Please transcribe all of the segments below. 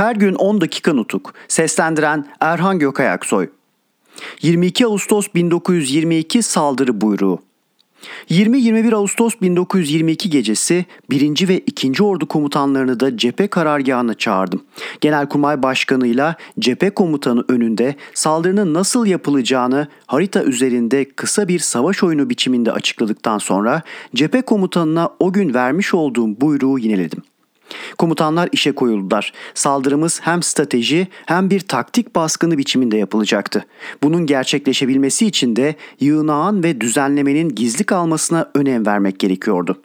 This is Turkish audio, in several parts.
Her gün 10 dakika nutuk. Seslendiren Erhan Gökayaksoy. 22 Ağustos 1922 saldırı buyruğu. 20-21 Ağustos 1922 gecesi 1. ve 2. Ordu komutanlarını da cephe karargahına çağırdım. Genelkurmay Başkanı'yla cephe komutanı önünde saldırının nasıl yapılacağını harita üzerinde kısa bir savaş oyunu biçiminde açıkladıktan sonra cephe komutanına o gün vermiş olduğum buyruğu yineledim. Komutanlar işe koyuldular. Saldırımız hem strateji hem bir taktik baskını biçiminde yapılacaktı. Bunun gerçekleşebilmesi için de yığınağın ve düzenlemenin gizli kalmasına önem vermek gerekiyordu.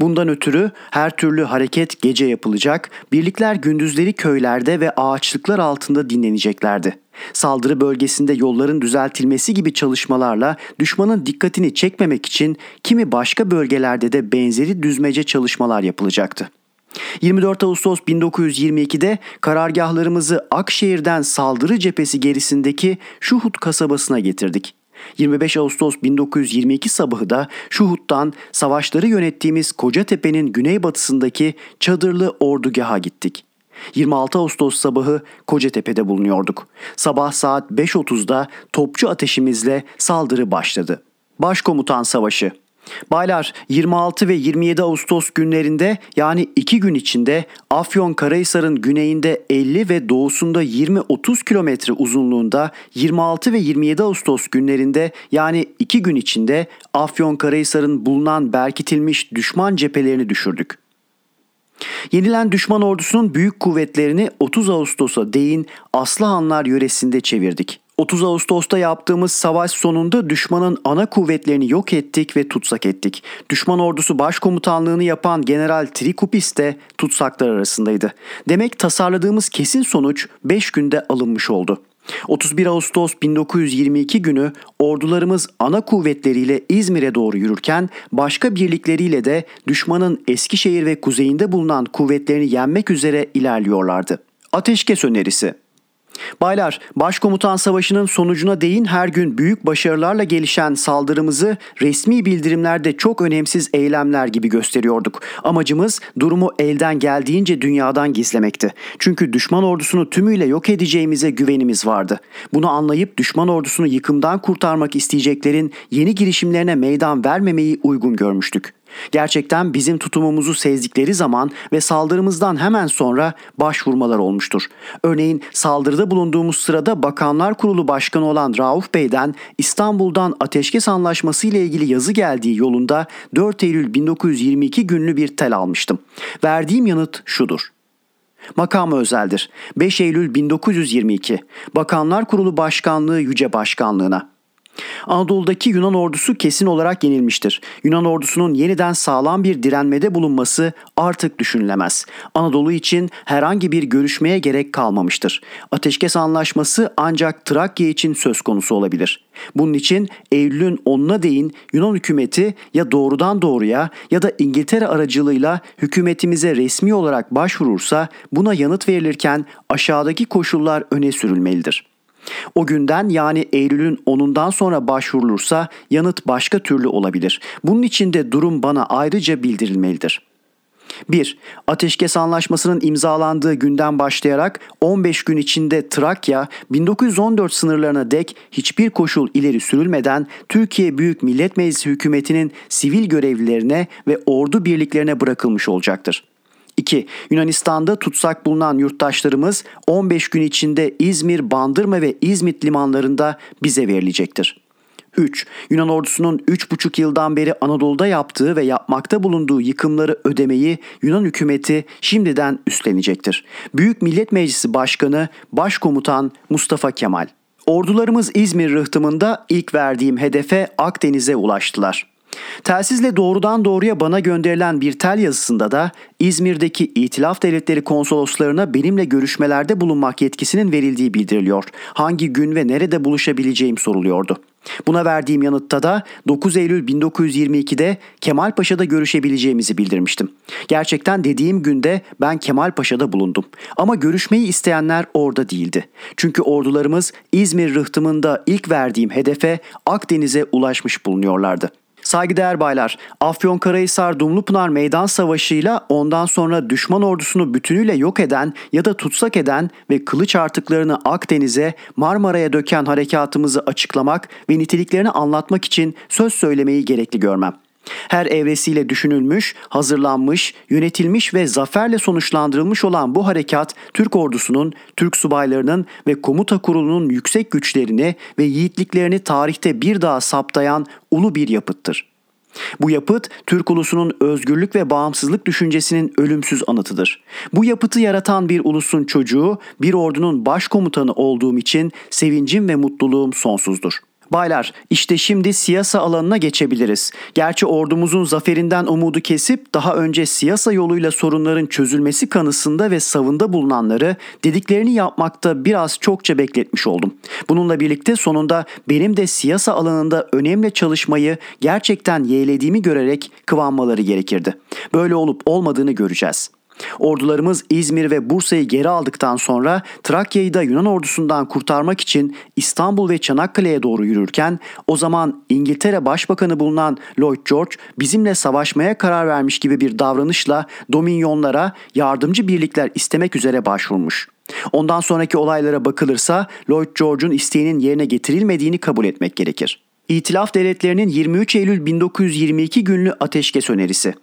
Bundan ötürü her türlü hareket gece yapılacak, birlikler gündüzleri köylerde ve ağaçlıklar altında dinleneceklerdi. Saldırı bölgesinde yolların düzeltilmesi gibi çalışmalarla düşmanın dikkatini çekmemek için kimi başka bölgelerde de benzeri düzmece çalışmalar yapılacaktı. 24 Ağustos 1922'de karargahlarımızı Akşehir'den saldırı cephesi gerisindeki Şuhut kasabasına getirdik. 25 Ağustos 1922 sabahı da Şuhut'tan savaşları yönettiğimiz Kocatepe'nin güneybatısındaki çadırlı ordugaha gittik. 26 Ağustos sabahı Kocatepe'de bulunuyorduk. Sabah saat 5.30'da topçu ateşimizle saldırı başladı. Başkomutan Savaşı Baylar 26 ve 27 Ağustos günlerinde yani 2 gün içinde Afyon Karahisar'ın güneyinde 50 ve doğusunda 20-30 kilometre uzunluğunda 26 ve 27 Ağustos günlerinde yani 2 gün içinde Afyon Karahisar'ın bulunan berkitilmiş düşman cephelerini düşürdük. Yenilen düşman ordusunun büyük kuvvetlerini 30 Ağustos'a değin Aslıhanlar yöresinde çevirdik. 30 Ağustos'ta yaptığımız savaş sonunda düşmanın ana kuvvetlerini yok ettik ve tutsak ettik. Düşman ordusu başkomutanlığını yapan General Trikupis de tutsaklar arasındaydı. Demek tasarladığımız kesin sonuç 5 günde alınmış oldu. 31 Ağustos 1922 günü ordularımız ana kuvvetleriyle İzmir'e doğru yürürken başka birlikleriyle de düşmanın Eskişehir ve kuzeyinde bulunan kuvvetlerini yenmek üzere ilerliyorlardı. Ateşkes önerisi Baylar, Başkomutan Savaşı'nın sonucuna değin her gün büyük başarılarla gelişen saldırımızı resmi bildirimlerde çok önemsiz eylemler gibi gösteriyorduk. Amacımız durumu elden geldiğince dünyadan gizlemekti. Çünkü düşman ordusunu tümüyle yok edeceğimize güvenimiz vardı. Bunu anlayıp düşman ordusunu yıkımdan kurtarmak isteyeceklerin yeni girişimlerine meydan vermemeyi uygun görmüştük. Gerçekten bizim tutumumuzu sezdikleri zaman ve saldırımızdan hemen sonra başvurmalar olmuştur. Örneğin saldırıda bulunduğumuz sırada Bakanlar Kurulu Başkanı olan Rauf Bey'den İstanbul'dan ateşkes anlaşması ile ilgili yazı geldiği yolunda 4 Eylül 1922 günlü bir tel almıştım. Verdiğim yanıt şudur. Makamı özeldir. 5 Eylül 1922 Bakanlar Kurulu Başkanlığı Yüce Başkanlığına Anadolu'daki Yunan ordusu kesin olarak yenilmiştir. Yunan ordusunun yeniden sağlam bir direnmede bulunması artık düşünülemez. Anadolu için herhangi bir görüşmeye gerek kalmamıştır. Ateşkes anlaşması ancak Trakya için söz konusu olabilir. Bunun için Eylül'ün 10'una değin Yunan hükümeti ya doğrudan doğruya ya da İngiltere aracılığıyla hükümetimize resmi olarak başvurursa buna yanıt verilirken aşağıdaki koşullar öne sürülmelidir. O günden yani Eylül'ün 10'undan sonra başvurulursa yanıt başka türlü olabilir. Bunun için de durum bana ayrıca bildirilmelidir. 1. Ateşkes Anlaşması'nın imzalandığı günden başlayarak 15 gün içinde Trakya 1914 sınırlarına dek hiçbir koşul ileri sürülmeden Türkiye Büyük Millet Meclisi hükümetinin sivil görevlilerine ve ordu birliklerine bırakılmış olacaktır. 2. Yunanistan'da tutsak bulunan yurttaşlarımız 15 gün içinde İzmir, Bandırma ve İzmit limanlarında bize verilecektir. 3. Yunan ordusunun 3,5 yıldan beri Anadolu'da yaptığı ve yapmakta bulunduğu yıkımları ödemeyi Yunan hükümeti şimdiden üstlenecektir. Büyük Millet Meclisi Başkanı Başkomutan Mustafa Kemal Ordularımız İzmir rıhtımında ilk verdiğim hedefe Akdeniz'e ulaştılar. Telsizle doğrudan doğruya bana gönderilen bir tel yazısında da İzmir'deki İtilaf Devletleri konsoloslarına benimle görüşmelerde bulunmak yetkisinin verildiği bildiriliyor. Hangi gün ve nerede buluşabileceğim soruluyordu. Buna verdiğim yanıtta da 9 Eylül 1922'de Kemal Paşa'da görüşebileceğimizi bildirmiştim. Gerçekten dediğim günde ben Kemal Paşa'da bulundum. Ama görüşmeyi isteyenler orada değildi. Çünkü ordularımız İzmir rıhtımında ilk verdiğim hedefe Akdeniz'e ulaşmış bulunuyorlardı. Saygıdeğer baylar, Afyonkarahisar Dumlupınar Meydan Savaşı'yla ondan sonra düşman ordusunu bütünüyle yok eden ya da tutsak eden ve kılıç artıklarını Akdeniz'e, Marmara'ya döken harekatımızı açıklamak ve niteliklerini anlatmak için söz söylemeyi gerekli görmem. Her evresiyle düşünülmüş, hazırlanmış, yönetilmiş ve zaferle sonuçlandırılmış olan bu harekat Türk ordusunun, Türk subaylarının ve komuta kurulunun yüksek güçlerini ve yiğitliklerini tarihte bir daha saptayan ulu bir yapıttır. Bu yapıt Türk ulusunun özgürlük ve bağımsızlık düşüncesinin ölümsüz anıtıdır. Bu yapıtı yaratan bir ulusun çocuğu, bir ordunun başkomutanı olduğum için sevincim ve mutluluğum sonsuzdur. Baylar, işte şimdi siyasa alanına geçebiliriz. Gerçi ordumuzun zaferinden umudu kesip daha önce siyasa yoluyla sorunların çözülmesi kanısında ve savında bulunanları dediklerini yapmakta biraz çokça bekletmiş oldum. Bununla birlikte sonunda benim de siyasa alanında önemli çalışmayı gerçekten yeğlediğimi görerek kıvanmaları gerekirdi. Böyle olup olmadığını göreceğiz. Ordularımız İzmir ve Bursa'yı geri aldıktan sonra Trakya'yı da Yunan ordusundan kurtarmak için İstanbul ve Çanakkale'ye doğru yürürken o zaman İngiltere Başbakanı bulunan Lloyd George bizimle savaşmaya karar vermiş gibi bir davranışla Dominyonlara yardımcı birlikler istemek üzere başvurmuş. Ondan sonraki olaylara bakılırsa Lloyd George'un isteğinin yerine getirilmediğini kabul etmek gerekir. İtilaf devletlerinin 23 Eylül 1922 günlü ateşkes önerisi.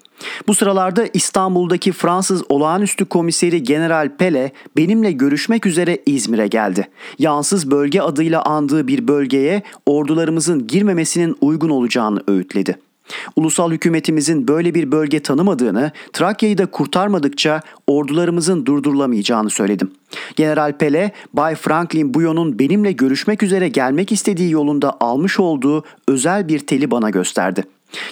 Bu sıralarda İstanbul'daki Fransız olağanüstü komiseri General Pele benimle görüşmek üzere İzmir'e geldi. Yansız bölge adıyla andığı bir bölgeye ordularımızın girmemesinin uygun olacağını öğütledi. Ulusal hükümetimizin böyle bir bölge tanımadığını, Trakya'yı da kurtarmadıkça ordularımızın durdurulamayacağını söyledim. General Pele, Bay Franklin Buyon'un benimle görüşmek üzere gelmek istediği yolunda almış olduğu özel bir teli bana gösterdi.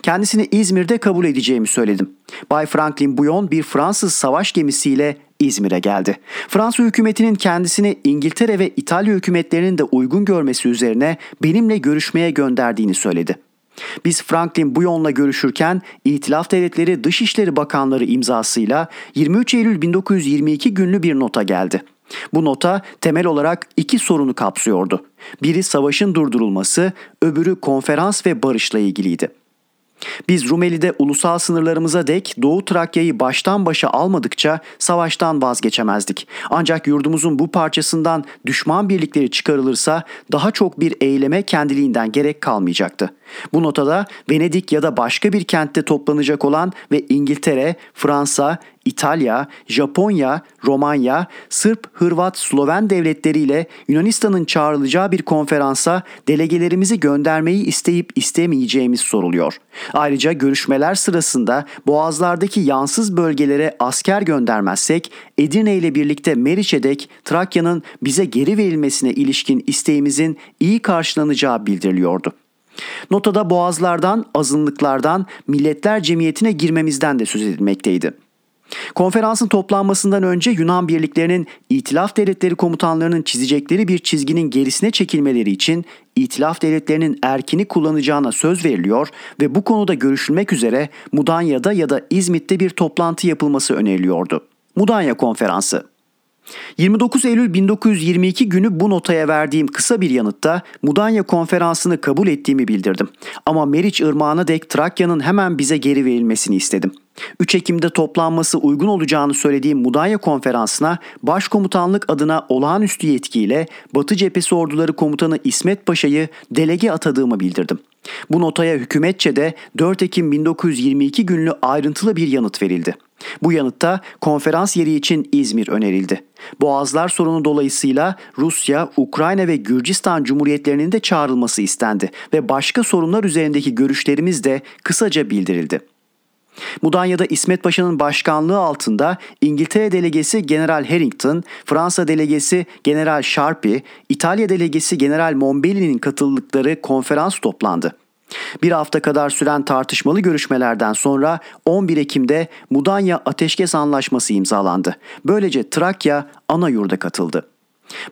Kendisini İzmir'de kabul edeceğimi söyledim. Bay Franklin Buyon bir Fransız savaş gemisiyle İzmir'e geldi. Fransa hükümetinin kendisini İngiltere ve İtalya hükümetlerinin de uygun görmesi üzerine benimle görüşmeye gönderdiğini söyledi. Biz Franklin Buyon'la görüşürken İtilaf Devletleri Dışişleri Bakanları imzasıyla 23 Eylül 1922 günlü bir nota geldi. Bu nota temel olarak iki sorunu kapsıyordu. Biri savaşın durdurulması, öbürü konferans ve barışla ilgiliydi. Biz Rumeli'de ulusal sınırlarımıza dek Doğu Trakya'yı baştan başa almadıkça savaştan vazgeçemezdik. Ancak yurdumuzun bu parçasından düşman birlikleri çıkarılırsa daha çok bir eyleme kendiliğinden gerek kalmayacaktı. Bu notada Venedik ya da başka bir kentte toplanacak olan ve İngiltere, Fransa, İtalya, Japonya, Romanya, Sırp, Hırvat, Sloven devletleriyle Yunanistan'ın çağrılacağı bir konferansa delegelerimizi göndermeyi isteyip istemeyeceğimiz soruluyor. Ayrıca görüşmeler sırasında boğazlardaki yansız bölgelere asker göndermezsek Edirne ile birlikte Meriç'e dek Trakya'nın bize geri verilmesine ilişkin isteğimizin iyi karşılanacağı bildiriliyordu. Notada boğazlardan, azınlıklardan, milletler cemiyetine girmemizden de söz edilmekteydi. Konferansın toplanmasından önce Yunan birliklerinin İtilaf Devletleri komutanlarının çizecekleri bir çizginin gerisine çekilmeleri için İtilaf Devletleri'nin erkini kullanacağına söz veriliyor ve bu konuda görüşülmek üzere Mudanya'da ya da İzmit'te bir toplantı yapılması öneriliyordu. Mudanya Konferansı 29 Eylül 1922 günü bu notaya verdiğim kısa bir yanıtta Mudanya konferansını kabul ettiğimi bildirdim. Ama Meriç Irmağı'na dek Trakya'nın hemen bize geri verilmesini istedim. 3 Ekim'de toplanması uygun olacağını söylediğim Mudanya konferansına başkomutanlık adına olağanüstü yetkiyle Batı Cephesi Orduları Komutanı İsmet Paşa'yı delege atadığımı bildirdim. Bu notaya hükümetçe de 4 Ekim 1922 günlü ayrıntılı bir yanıt verildi. Bu yanıtta konferans yeri için İzmir önerildi. Boğazlar sorunu dolayısıyla Rusya, Ukrayna ve Gürcistan cumhuriyetlerinin de çağrılması istendi ve başka sorunlar üzerindeki görüşlerimiz de kısaca bildirildi. Mudanya'da İsmet Paşa'nın başkanlığı altında İngiltere delegesi General Harrington, Fransa delegesi General Sharpie, İtalya delegesi General Mombelli'nin katıldıkları konferans toplandı. Bir hafta kadar süren tartışmalı görüşmelerden sonra 11 Ekim'de Mudanya Ateşkes Anlaşması imzalandı. Böylece Trakya ana yurda katıldı.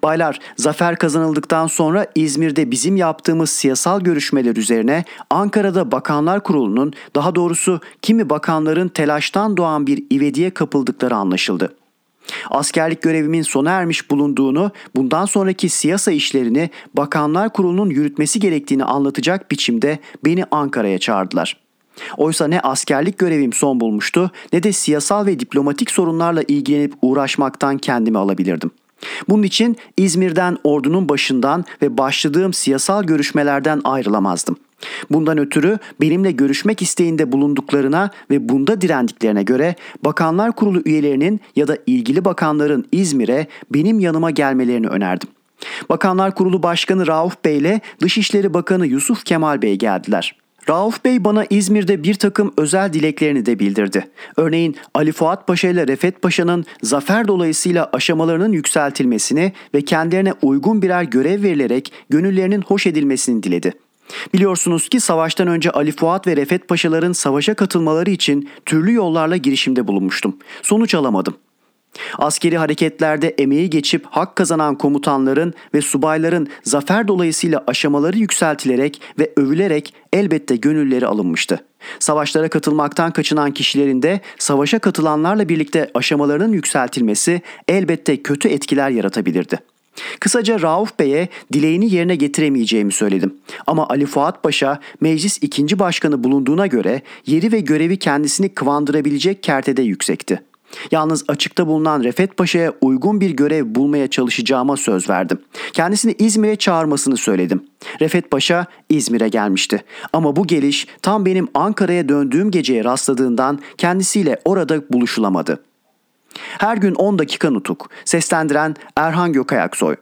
Baylar, zafer kazanıldıktan sonra İzmir'de bizim yaptığımız siyasal görüşmeler üzerine Ankara'da Bakanlar Kurulu'nun daha doğrusu kimi bakanların telaştan doğan bir ivediye kapıldıkları anlaşıldı. Askerlik görevimin sona ermiş bulunduğunu, bundan sonraki siyasa işlerini Bakanlar Kurulu'nun yürütmesi gerektiğini anlatacak biçimde beni Ankara'ya çağırdılar. Oysa ne askerlik görevim son bulmuştu ne de siyasal ve diplomatik sorunlarla ilgilenip uğraşmaktan kendimi alabilirdim. Bunun için İzmir'den ordunun başından ve başladığım siyasal görüşmelerden ayrılamazdım. Bundan ötürü benimle görüşmek isteğinde bulunduklarına ve bunda direndiklerine göre Bakanlar Kurulu üyelerinin ya da ilgili bakanların İzmir'e benim yanıma gelmelerini önerdim. Bakanlar Kurulu Başkanı Rauf Bey ile Dışişleri Bakanı Yusuf Kemal Bey geldiler. Rauf Bey bana İzmir'de bir takım özel dileklerini de bildirdi. Örneğin Ali Fuat Paşa ile Refet Paşa'nın zafer dolayısıyla aşamalarının yükseltilmesini ve kendilerine uygun birer görev verilerek gönüllerinin hoş edilmesini diledi. Biliyorsunuz ki savaştan önce Ali Fuat ve Refet Paşaların savaşa katılmaları için türlü yollarla girişimde bulunmuştum. Sonuç alamadım. Askeri hareketlerde emeği geçip hak kazanan komutanların ve subayların zafer dolayısıyla aşamaları yükseltilerek ve övülerek elbette gönülleri alınmıştı. Savaşlara katılmaktan kaçınan kişilerin de savaşa katılanlarla birlikte aşamalarının yükseltilmesi elbette kötü etkiler yaratabilirdi. Kısaca Rauf Bey'e dileğini yerine getiremeyeceğimi söyledim. Ama Ali Fuat Paşa meclis ikinci başkanı bulunduğuna göre yeri ve görevi kendisini kıvandırabilecek kertede yüksekti. Yalnız açıkta bulunan Refet Paşa'ya uygun bir görev bulmaya çalışacağıma söz verdim. Kendisini İzmir'e çağırmasını söyledim. Refet Paşa İzmir'e gelmişti. Ama bu geliş tam benim Ankara'ya döndüğüm geceye rastladığından kendisiyle orada buluşulamadı. Her gün 10 dakika nutuk. Seslendiren Erhan Gökayaksoy.